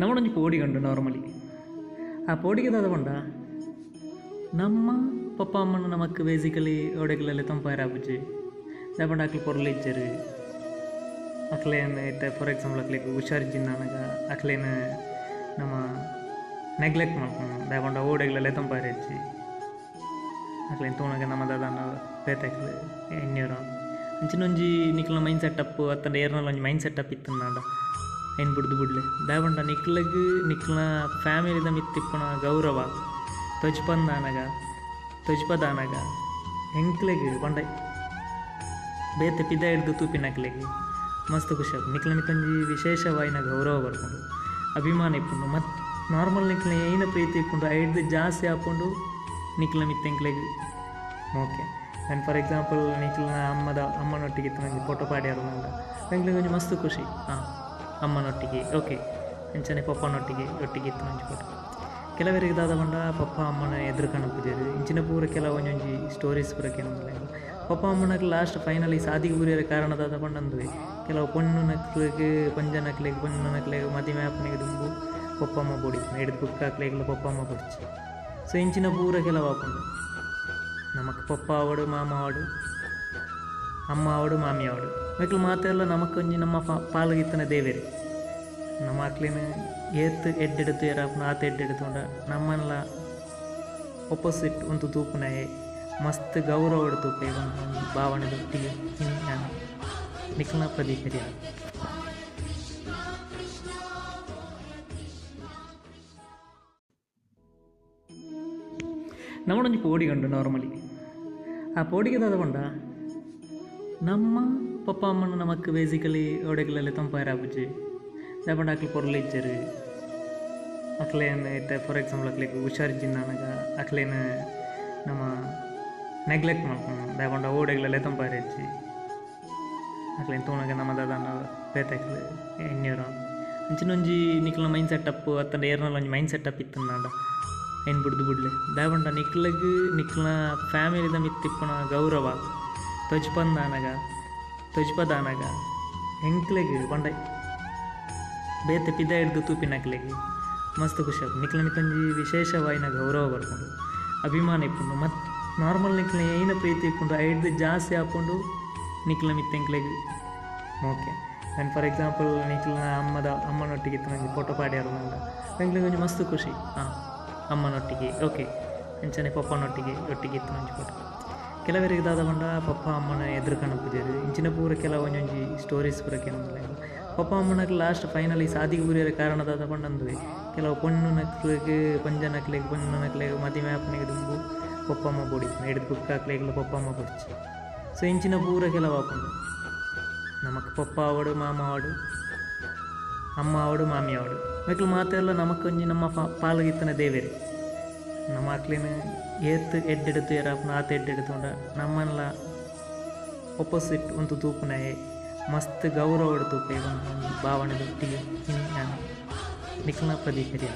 ನಮ್ಮೊಂದು ಪೋಡಿಗೆ ಉಂಟು ನಾರ್ಮಲಿ ಆ ಪೋಡಿಗೆ ದಾದ ಪಂಡ ನಮ್ಮ ಪಪ್ಪ ಅಮ್ಮನ ನಮಕ್ ಬೇಸಿಕಲಿ ಒಡೆಗಲೆಲ್ಲ ತಂಪಾಯಿರಾಪುಜಿ ದಾಪಂಡ ಅಕ್ಲು ಪೊರ್ಲಿಜ್ಜರು ಅಕ್ಲೇನ್ ಇತ್ತೆ ಫಾರ್ ಎಕ್ಸಾಂಪಲ್ ಅಕ್ಲಿಗೆ ಹುಷಾರಿಜ್ಜಿಂದ ನನಗ ಅಕ್ಲೇನ ನಮ್ಮ ನೆಗ್ಲೆಕ್ಟ್ ಮಾಡ್ಕೊಂಡು ದಾಪಂಡ ಓಡೆಗಲೆಲ್ಲ ತಂಪಾಯಿರಜ್ಜಿ ಅಕ್ಲೇನ್ ತೂಣಗ ನಮ್ಮ ದಾದನ ಬೇತಕ್ಲು ಎಣ್ಣೆರ ಅಂಚಿನೊಂಜಿ ನಿಕ್ಲ ಮೈಂಡ್ ಸೆಟಪ್ ಅತ್ತಂಡ ಏರ್ನಲ್ಲಿ ಒಂಜಿ ಮೈಂಡ್ ಸೆಟಪ್ ಇತ್ತು ನಾಡ ಏನು ಬಿಡ್ದು ಬಿಡ್ಲಿ? ದಾಪಂಡ ನಿಕ್ಲಗ್ ನಿಕ್ಲ ಫ್ಯಾಮಿಲಿದ ಮಿತ್ತಿಪ್ಪನ ಗೌರವ. ತೊಜ್ಪಂದಾನಗ ತೊಜ್ಪದಾನಗ ಹೆಂಕ್ಲೆಗೆ ಪಂಡ ಬೇತೆ ಪಿದ ಹಿಡ್ದು ತೂಪಿನಕ್ಲೆಗೆ ಮಸ್ತ್ ಖುಷಿ ಆಗ್ತದೆ ನಿಕ್ಲ ಮಿತ್ತಂಜಿ ವಿಶೇಷವಾಯಿನ ಗೌರವ ಬರ್ಕೊಂಡು ಅಭಿಮಾನ ಇಪ್ಪುಂಡು ಮತ್ತು ನಾರ್ಮಲ್ ನಿಕ್ಲ ಏನು ಪ್ರೀತಿ ಇಪ್ಪುಂಡು ಹಿಡ್ದು ಜಾಸ್ತಿ ಹಾಕ್ಕೊಂಡು ನಿಕ್ಲ ಮಿತ್ತೆಂಕ್ಲೆಗೆ ಓಕೆ ಆ್ಯಂಡ್ ಫಾರ್ ಎಕ್ಸಾಂಪಲ್ ನಿಕ್ಲ ಅಮ್ಮದ ಅಮ್ಮನೊಟ್ಟಿಗೆ ನನಗೆ ಫೋಟೋ ಪಾಡ್ಯಾರು ನಂಗೆ. ಒಂಜಿ ಮಸ್ತ್ ಖುಷಿ. ಹಾಂ. ಅಮ್ಮನೊಟ್ಟಿಗೆ, ಓಕೆ ಇಂಚನೆ ಪಪ್ಪನೊಟ್ಟಿಗೆ ಒಟ್ಟಿಗೆ ಇತ್ತು ಫೋಟೋ ಕೆಲವರಿಗೆ ಬಂಡ ಪಪ್ಪ ಅಮ್ಮನ ಎದುರು ಕಣಪುಜರು ಇಂಚಿನ ಪೂರ ಕೆಲವು ಒಂಜೊಂಜಿ ಸ್ಟೋರೀಸ್ ಪೂರ ಕೇಳೋದಿಲ್ಲ ಪಪ್ಪ ಅಮ್ಮನಕ್ಕೆ ಲಾಸ್ಟ್ ಫೈನಲಿ ಸಾದಿಗೆ ಊರಿಯರ ಕಾರಣದಾದ ಬಂಡಂದುವೆ. ಕೆಲವು ಪೊಣ್ಣು ನಕ್ಲಿಗೆ, ಪಂಜ ನಕ್ಲಿಗೆ, ಪೊಣ್ಣು ನಕ್ಲಿಗೆ ಮದುವೆ ಆಪನಿಗೆ ದುಂಬು ಪಪ್ಪ ಅಮ್ಮ ಬೊಡಿ ಹಿಡಿದು ಬುಕ್ ಹಾಕ್ಲಿಗೆ ಪಪ್ಪ ಅಮ್ಮ ಬೊಡಿಚಿ ಸೊ ಇಂಚಿನ ಪೂರ ಕೆಲವು ಹಾಕೊಂಡು ನಮಕ್ ಪಪ್ಪ ಆವಡು, ಮಾಮ ಆವಡು, ಅಮ್ಮ ಅವಡು ಮಾಮಿ ಆವಡು. ಮಕ್ಕಳು ಮಾತೆಲ್ಲ ನಮಕೊಂಜಿ ನಮ್ಮ ಪಾಲಗಿತ್ತನ ದೇವೇರಿ. ನಮ್ಮ ಮಕ್ಳಿನ ಏತ್ ಎಡ್ಡೆಡ್ತು ಯಾರಪ್ಪನ ಆತ ಎಡ್ಡೆಡ್ತುಂಡ ನಮ್ಮನ್ಲ ಒಪೋಸಿಟ್ ಒಂದು ತೂಪುನಾಯೆ ಮಸ್ತ್ ಗೌರವ ತೂಪೆ ಒಂದು ಭಾವನೆ ದೊಟ್ಟಿಗೆ ನಾನು ನಿಖಿಲ ಪ್ರದೀಪರಿಯ. ನಮ್ಮೊಂದು ಪೋಡಿಗೆ ಉಂಟು ನಾರ್ಮಲಿ ಆ ಪೋಡಿಗೆ ದಾದ ಪಂಡ ನಮಕ್ ಬೇಸಿಕಲಿ ಒಡೆಗಲೆಲ್ಲ ತಂಪಾಯಿರಾಪುಜಿ ದಾಪಂಡ ಅಕ್ಲು ಪೊರ್ಲಿಜ್ಜರು ಅಕ್ಲೇನ್ ಇತ್ತೆ ಫಾರ್ ಎಕ್ಸಾಂಪಲ್ ಅಕ್ಲಿಗೆ ಹುಷಾರಿಜ್ಜಿಂದ ನನಗ, ಅಕ್ಲೇನ ನಮ್ಮ ನೆಗ್ಲೆಕ್ಟ್ ಮಾಡ್ಕೊಂಡು ದಾಪಂಡ ಓಡೆಗಲೆಲ್ಲ ತಂಪಾಯಿರಜ್ಜಿ ಅಕ್ಲೇನ್ ತೂಣಗ ನಮ್ಮ ದಾದನ ಬೇತಕ್ಲು ಎಣ್ಣೆರ ಅಂಚಿನೊಂಜಿ ನಿಕ್ಲ ಮೈಂಡ್ ಸೆಟಪ್ ಅತ್ತಂಡ ಏರ್ನಲ್ಲಿ ಒಂಜಿ ಮೈಂಡ್ ಸೆಟಪ್ ಇತ್ತು ನಾಡ. ಏನು ಬಿಡ್ದು ಬಿಡ್ಲೆ. ದಾಪಂಡ ನಿಕ್ಲಗ್ ನಿಕ್ಲ ಫ್ಯಾಮಿಲಿದ ಮಿತ್ತಿಪ್ಪನ ಗೌರವ. ತೊಜ್ಪಂದಾನಗ ತೊಜ್ಪದಾನಗ. ಹೆಂಕ್ಲೆಗೆ ಬಂಡ ಬೇತೆ ಪಿದ ಹಿಡ್ದು ತೂಪಿನಕ್ಲೆಗೆ ಮಸ್ತ್ ಖುಷಿ ಆಗ್ತದೆ ನಿಕ್ಲ ಮಿತ್ತೊಂಜಿ ವಿಶೇಷವಾಯಿನ ಗೌರವ ಬರ್ಕೊಂಡು. ಅಭಿಮಾನ ಇಪ್ಪುಂಡು ಮತ್ತು ನಾರ್ಮಲ್ ನಿಕ್ಲೆ ಏನ ಪ್ರೀತಿ ಐಡ್ದು ಜಾಸ್ತಿ ಹಾಕ್ಕೊಂಡು ನಿಕ್ಲ ಮಿತ್ತೆಂಕ್ಲೆಗೆ ಓಕೆ ಆ್ಯಂಡ್ ಫಾರ್ ಎಕ್ಸಾಂಪಲ್ ನಿಕ್ಲ ಅಮ್ಮದ, ಅಮ್ಮನೊಟ್ಟಿಗೆ ನನಗೆ ಫೋಟೋ ಪಾಡ್ಯಾರು ನಂಗೆ. ಎಂಕ್ಲೆಗೆ ಒಂಜಿ ಮಸ್ತ್ ಖುಷಿ. ಹಾಂ ಅಮ್ಮನೊಟ್ಟಿಗೆ. ಓಕೆ ಅಂಚನೆ ಪಪ್ಪನೊಟ್ಟಿಗೆ, ಒಟ್ಟಿಗೆ ಇತ್ತು ನಂಜಿ ಫೋಟೋ ಕೆಲವರಿಗೆ ದಾದ ಬಂಡ ಪಪ್ಪ ಅಮ್ಮನ ಎದುರು ಕಣಪುಜರು ಇಂಚಿನ ಪೂರ ಕೆಲವು ಒಂಜೊಂಜಿ ಸ್ಟೋರೀಸ್ ಪೂರ ಕೇಳೋದಿಲ್ಲ ಪಪ್ಪ ಅಮ್ಮನಕ್ಕೆ ಲಾಸ್ಟ್ ಫೈನಲಿ ಸಾದಿಗೆ ಬುರಿಯರ ಕಾರಣದಾದ ಬಂಡಂದುವೆ ಕೆಲವು ಪೊಣ್ಣು ನಕ್ಲಿಗೆ, ಪಂಜ ನಕ್ಲಿಗೆ ಪೊಣ್ಣು ನಕ್ಲಿಗೆ, ಮದುವೆ ಆಪನಿಗೆ ದುಂಬು ಪಪ್ಪ ಅಮ್ಮ ಬೋಡಿ. ಹಿಡಿದು ಬುಕ್ ಹಾಕ್ಲಿಗೆ ಪಪ್ಪ ಅಮ್ಮ ಬೊಡಿಚಿ ಸೊ ಇಂಚಿನ ಪೂರ ಕೆಲವು ಹಾಕೊಂಡು ನಮಕ್ ಪಪ್ಪ ಆವಡು, ಮಾಮ ಆವಡು, ಅಮ್ಮ ಆವಡು, ಮಾಮಿ ಆವಡು. ಮಕ್ಕಳು ಮಾತೆಲ್ಲ ನಮಕ್ಕೊಂಜಿ ನಮ್ಮ ಪಾಲಗಿತ್ತನ ದೇವೇರಿ. ಮಕ್ಳಿನ ಏತ್ ಎಡ್ಡೆಡ್ತು ಯಾರಪ್ಪನ ಆತ ಎಡ್ಡೆಡ್ತುಂಡ ನಮ್ಮನ್ಲ ಒಪ್ಪೋಸಿಟ್ ಒಂದು ತೂಪುನಾಯೆ ಮಸ್ತ್ ಗೌರವ ತೂಪೆ ಒಂದು ಭಾವನೆ ದೊಟ್ಟಿಗೆ ನಾನು ಪ್ರದೀಪರಿಯ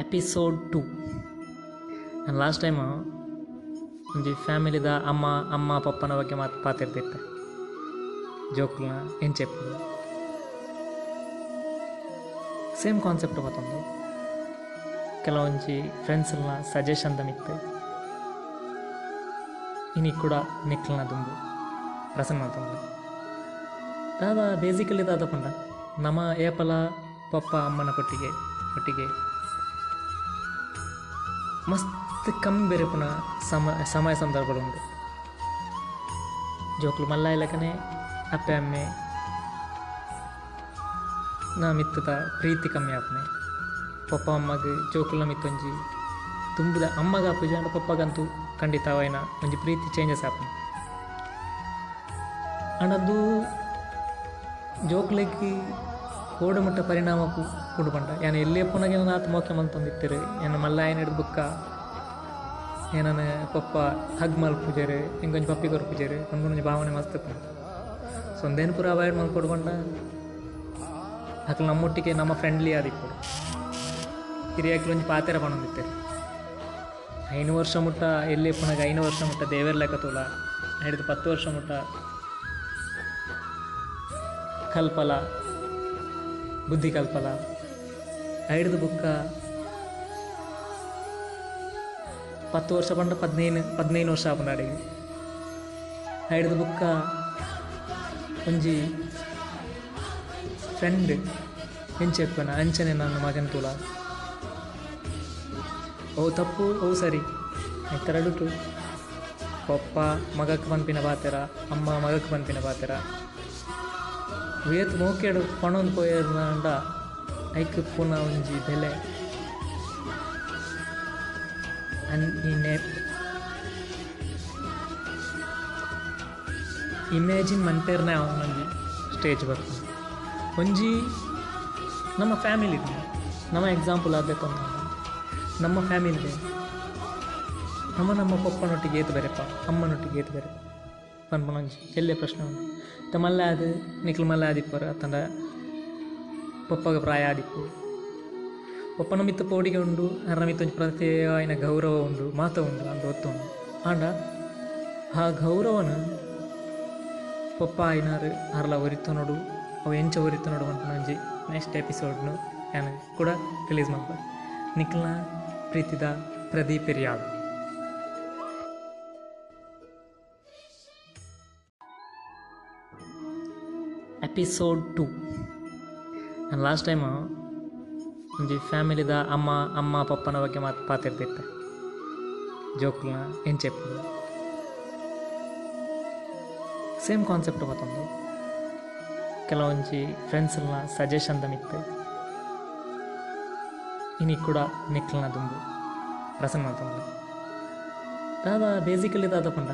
ಎಪಿಸೋಡ್ ಟು ನಾನು ಲಾಸ್ಟ್ ಟೈಮು ಒಂದು ಫ್ಯಾಮಿಲಿದ ಅಮ್ಮ ಅಮ್ಮ, ಪಪ್ಪನ ಬಗ್ಗೆ ಮಾತು ಪಾತಿರ್ತಿತ್ತೆ ಜೋಕ್ಲನ್ನ ಏನು చెప్పు ಸೇಮ್ ಕಾನ್ಸೆಪ್ಟ್ ಮತ್ತೊಂದು ಕೆಲವೊಂಜಿ ಫ್ರೆಂಡ್ಸ್ನ ಸಜೆಷನ್ ಮಿತ್ತು ಇನಿ ಕೂಡ ನಿಕ್ಲನ ದುಂಬು ಪ್ರಸನ್ನ ತಂದು ದಾದ ಬೇಸಿಕಲಿ ದಾದ ಪಂಡ ನಮ್ಮ ಏಪಲ ಪಪ್ಪ ಅಮ್ಮನ ಕೊಟ್ಟಿಗೆ ಒಟ್ಟಿಗೆ ಮಸ್ತ್ ಕಮ್ಮಿ ಬೇರೆ ಪುನಃ ಸಮ ಸಮಯ ಸಂದರ್ಭಗಳುಂಟು ಜೋಕ್ಲು ಮಲ್ಲ ಇಲ್ಲಕನೆ ಅಪ್ಪೆ ಅಮ್ಮೆ ನಾ ಮಿತ್ತದ ಪ್ರೀತಿ ಕಮ್ಮಿ ಆಪನೆ ಪಪ್ಪ ಅಮ್ಮಗೆ ಜೋಕುಲ ಮಿತ್ತೊಂಜಿ ತುಂಬುದ ಅಮ್ಮಗ ಪೂಜೆ ಅಂಡ ಪಪ್ಪಗಂತೂ ಖಂಡಿತ ಅವನ ಒಂಜಿ ಪ್ರೀತಿ ಚೇಂಜಸ್ ಆಪನೆ ಅಣ್ಣದು ಜೋಕ್ಲೆಗ್ ಕೋಡಮಟ್ಟ ಪರಿಣಾಮ ಕುಡು ಪಂಡ ಯಾನ ಎಲ್ಲೇ ಪುನಗೆ ಆತ ಮೋಕೆ ಮಂತಂದಿತ್ತರು ಏನ ಮಲ್ಲ ಏನು ಹಿಡಿದು ಬುಕ್ಕ, ಏನನ ಪಪ್ಪ ಹಗ್ ಮಲ್ ಪೂಜಾರೆ, ಹಿಂಗೊಂಜಿ ಪಪ್ಪಿ ಕೊರ್ ಪೂಜಾರೆ ಒಂದೊಂದು ಭಾವನೆ ಮಸ್ತ್ ಸೊ ಒಂದೇನು ಪೂರ ಅವಾಯ್ಡ್ ಮಾಡಿ ಕೊಡ್ಕೊಂಡ. ಅಕ್ಲು ನಮ್ಮೊಟ್ಟಿಗೆ ನಮ್ಮ ಫ್ರೆಂಡ್ಲಿ ಹಿರಿಯಾಕ್ಲು ಒಂಜಿ ಪಾತೆರ ಬಂದಿತ್ತೆ ಐನು ವರ್ಷ ಮುಟ್ಟ, ಎಲ್ಲಿ ಪುನಗ ಐನು ವರ್ಷ ಮುಟ್ಟ ದೇವೇರ್ ಲೆಕ್ಕ ತೋಲ. ಹಿಡಿದು ಪತ್ತು ವರ್ಷ ಮುಟ್ಟ. ಕಲ್ಪಲ, ಬುದ್ಧಿ ಕಲ್ಪಲ. ಹಿಡಿದು ಬುಕ್ಕ ಪತ್ತು ವರ್ಷ ಬಂದ ಪದಿನೈದು ಪದ್ನೈದು ವರ್ಷ ಆಗ ಹಿಡಿದು ಬುಕ್ಕ ಒಂಜಿ ಫ್ರೆಂಡ್ ಎಂಚೆಪ್ಪನ ಅಂಚನೆ ನನ್ನ ಮಗನ ತುಲ. ಓ ತಪ್ಪು, ಓ ಸರಿ. ಎತ್ತರಡುಟು ಪಪ್ಪ ಮಗಕ್ಕೆ ಪನ್ಪಿನ ಬಾತೆರ, ಅಮ್ಮ ಮಗಕ್ಕೆ ಪನ್ಪಿನ ಬಾತೆರ. ವೇತ್ ಮೋಕೆಡು ಪಣೊಂದು ಪೋಯರ್ನಂಡ ಐಕ್ ಪುನ ಒಂಜಿ ಬೆಲೆ. ಅನ್ ಈ ನೆಪ್ ಇಮೇಜಿನ್ ಮಂತೇರ್ನೇ ಅವನೊಂಜಿ ಸ್ಟೇಜ್ ಬರ್ತದೆ ಒಂಜಿ ನಮ್ಮ ಫ್ಯಾಮಿಲಿ ನಮ್ಮ ಎಕ್ಸಾಂಪಲ್ ಆಗಬೇಕು ಅಂತ ನಮ್ಮ ಫ್ಯಾಮಿಲಿ ನಮ್ಮ ನಮ್ಮ ಪಪ್ಪನೊಟ್ಟಿಗೆ ಏತು ಬೇರೆಪ್ಪ, ಅಮ್ಮನೊಟ್ಟಿಗೆ ಏತು ಬೇರೆ ಪನ್ಪನೊಂಜಿ ಎಲ್ಲೇ ಪ್ರಶ್ನೆ ಉಂಟು? ತ ಮಲ್ಲ ಅದು ನಿಕ್ಲು ಮಲ್ಲ ಆದಿಪ್ಪರು ಅತ್ತಂಡ ಪಪ್ಪಗ ಪ್ರಾಯ ಆದಿಪ್ಪು ಪಪ್ಪನ ಮಿತ್ತ ಪೋಡಿಗೆ ಉಂಡು, ಅರ್ನ ಮಿತ್ತ ಒಂಜಿ ಪ್ರತ್ಯೇಕ ಗೌರವ ಉಂಡು, ಮಾತ ಉಂಡು ಅಂತ ಗೊತ್ತು ಆಂಡ, ಆ ಗೌರವನ ಪಪ್ಪ ಆಯ್ನಾರು ಅರ್ಲ ಒರಿತು ನೋಡು ಅವು ಎಂಚ ಒರಿತು ನೋಡು ಅಂತ ಒಂಜಿ ನೆಕ್ಸ್ಟ್ ಎಪಿಸೋಡ್ನು ನಾನು ಕೂಡ ರಿಲೀಸ್ ಮಾಡ್ಬ ನಿಕ್ಲ್ನ ಪ್ರೀತಿದ ಪ್ರದೀಪ್ ಎರಿಯಾಳ್ ಎಪಿಸೋಡ್ ಟು ನಾನು ಲಾಸ್ಟ್ ಟೈಮು ಒಂಜಿ ಫ್ಯಾಮಿಲಿದ ಅಮ್ಮ ಅಮ್ಮ ಪಪ್ಪನ ಬಗ್ಗೆ ಮಾತು ಪಾತಿರ್ತಿತ್ತೆ ಜೋಕ್ಲನ್ನ ಎಂಚೆಪ್ಪು ಸೇಮ್ ಕಾನ್ಸೆಪ್ಟ್ ಮತ್ತೊಂದು ಕೆಲವೊಂಜಿ ಫ್ರೆಂಡ್ಸ್ನ ಸಜೆಷನ್ ಮಿತ್ತು. ಇನಿ ಕೂಡ ನಿಕ್ಲನ ದುಂಬು ಪ್ರಸನ್ನ ತಂದು ದಾದ ಬೇಸಿಕಲಿ ದಾದ ಪಂಡ,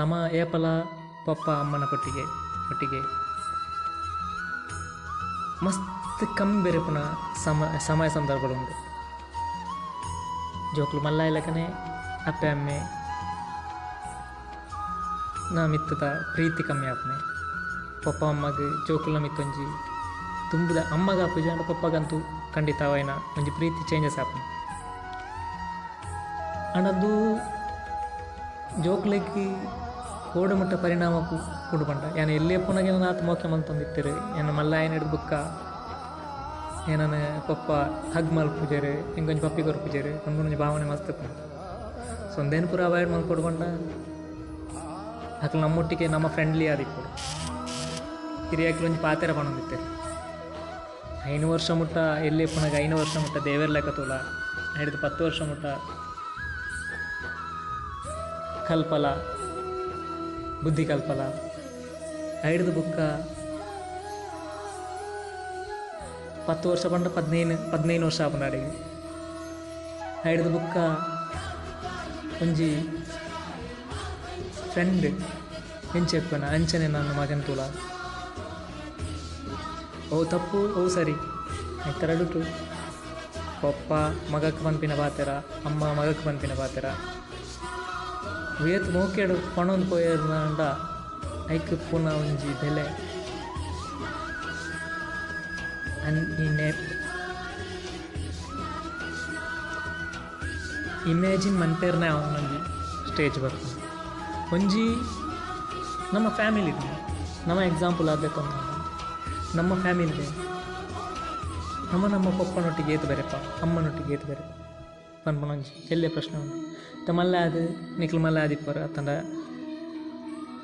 ನಮ್ಮ ಏಪಲ ಪಪ್ಪ ಅಮ್ಮನ ಕೊಟ್ಟಿಗೆ ಒಟ್ಟಿಗೆ ಮಸ್ತ್ ಕಮ್ಮಿ ಬೇರೆ ಪುನಃ ಸಮ, ಸಮಯ ಸಂದರ್ಭಗಳುಂಟು ಜೋಕ್ಲು ಮಲ್ಲ ಇಲ್ಲಕನೆ ಅಪ್ಪೆ, ಅಮ್ಮೆ ನಾ ಮಿತ್ತದ ಪ್ರೀತಿ ಕಮ್ಮಿ ಆಪನೆ ಪಪ್ಪ ಅಮ್ಮಗ ಜೋಕುಲ ಮಿತ್ತೊಂಜಿ. ತುಂಬಿದ ಅಮ್ಮಗ ಪೂಜೆ ಅಂಡ ಪಪ್ಪಗಂತೂ ಖಂಡಿತ ಅವನ ಒಂಜಿ ಪ್ರೀತಿ ಚೇಂಜಸ್ ಆಪನೆ ಅಂಡದು ಜೋಕ್ಲೆಗ್ ಓಡಮಟ್ಟ ಪರಿಣಾಮ ಕುಡು ಪಂಡ ಯಾನು ಎಲ್ಲೇ ಪುನಗೆ ನಾತ್ ಮೋಕೆ ಮಂತಂದಿತ್ತರು ಏನು ಮಲ್ಲ ಏನು ಹಿಡಿದು ಬುಕ್ಕ, ಏನನ ಪಪ್ಪ ಹಗ್ಮಲ್ ಮಲ್ಪುಜರು ಹಿಂಗೊಂಜಿ ಪಪ್ಪಿ ಕೊರ್ಪುಜರು ಒಂದು ಭಾವನೆ ಮಸ್ತ್ ಪಂಡ ಸೊಂದೇನು ಪೂರ ಅವಾಯ್ಡ್ ಮಾಡ್ಕೊಡ್ಕೊಂಡ ಅಕ್ಲು ನಮ್ಮೊಟ್ಟಿಗೆ ನಮ್ಮ ಫ್ರೆಂಡ್ಲಿ ಆದಿಪ್ಪು ಒಂಜಿ ಪಾತೆರ ಪಣೊಂದಿತ್ತೆ ಐನು ವರ್ಷ ಮುಟ್ಟ ಎಲ್ಲಿ ಪುನಗ ಐನು ವರ್ಷ ಮುಟ್ಟ ದೇವರ ಲೆಕ್ಕ ತೋಲ. ಹಿಡಿದು ಪತ್ತು ವರ್ಷ ಮುಟ್ಟ ಕಲ್ಪಲ, ಬುದ್ಧಿ ಕಲ್ಪಲ, ಹಿಡಿದು ಬುಕ್ಕ ಪತ್ತು ವರ್ಷ ಬಂದ ಪದ್ನೈನು ಪದ್ನೈದು ವರ್ಷ ಆಪುಂಡು ಹಿಡಿದು ಬುಕ್ಕ ಒಂಜಿ ಫ್ರೆಂಡ್ ಎಂಚೆಪ್ಪನ ಅಂಚನೆ ನನ್ನ ಮಗನ ತುಲ ಓ ತಪ್ಪು ಓ ಸರಿ ಎತ್ತರಡುಟು ಪಪ್ಪ ಮಗಕ್ಕೆ ಪನ್ಪಿನ ಪಾತೆರ ಅಮ್ಮ ಮಗಕ್ಕೆ ಪನ್ಪಿನ ಪಾತೆರ ವೇತ್ ಮೋಕೆಡು ಪಣೊಂದು ಪೋಯರ್ನಂಡ ಐಕ್ ಪುನ ಒಂಜಿ ಬೆಲೆ ಅನ್ ಈ ನೆಪ್ ಇಮೇಜಿನ್ ಮನ್ಪೇರ್ನೆ ಅವನೊಂಜಿ ಸ್ಟೇಜ್ ಬರ್ತದೆ ಒಂಜಿ ನಮ್ಮ ಫ್ಯಾಮಿಲಿ ನಮ್ಮ ಎಕ್ಸಾಂಪಲ್ ಆಗಬೇಕು ಅಂತ ನಮ್ಮ ಫ್ಯಾಮಿಲಿ ನಮ್ಮ ನಮ್ಮ ಪಪ್ಪನೊಟ್ಟಿಗೆ ಏತು ಬೇರೆಪ್ಪ, ಅಮ್ಮನೊಟ್ಟಿಗೆ ಏತು ಬೇರೆ ಪನ್ಪನೊಂಜಿ ಎಲ್ಲೇ ಪ್ರಶ್ನೆ ಉಂಟು? ತಮ್ಮಲ್ಲ ಮಲ್ಲ ಅದು ನಿಖಲ್ ಮಲ್ಲ ಆದಿಪ್ಪರು ಅತ್ತಂಡ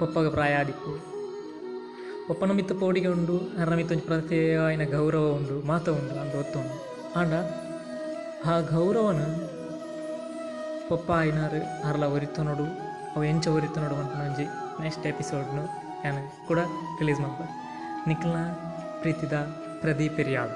ಪಪ್ಪಗ ಪ್ರಾಯ ಆದಿಪ್ಪು. ಪಪ್ಪನ ಮಿತ್ತ ಪೋಡಿಗೆ ಉಂಡು, ಅರ್ನ ಮಿತ್ತ ಒಂಜಿ ಪ್ರತ್ಯೇಕ ಗೌರವ ಉಂಡು, ಮಾತ ಉಂಡು ಅಂತ ಗೊತ್ತು ಉಂಡು ಆಂಡ, ಆ ಗೌರವನ ಪಪ್ಪ ಆಯ್ನಾರು ಅರ್ಲ ಒರಿತು ನೋಡು. ಅವು ಎಂಚ ಒರಿತು ನೋಡು ಅಂತ ಒಂಜಿ ನೆಕ್ಸ್ಟ್ ಎಪಿಸೋಡ್ನು ನಾನು ಕೂಡ ರಿಲೀಸ್ ಮಾಡ್ಬೋದು ನಿಖಿಲ್ನ ಪ್ರೀತಿದ ಪ್ರದೀಪ್ ಎರಿಯಾಳ್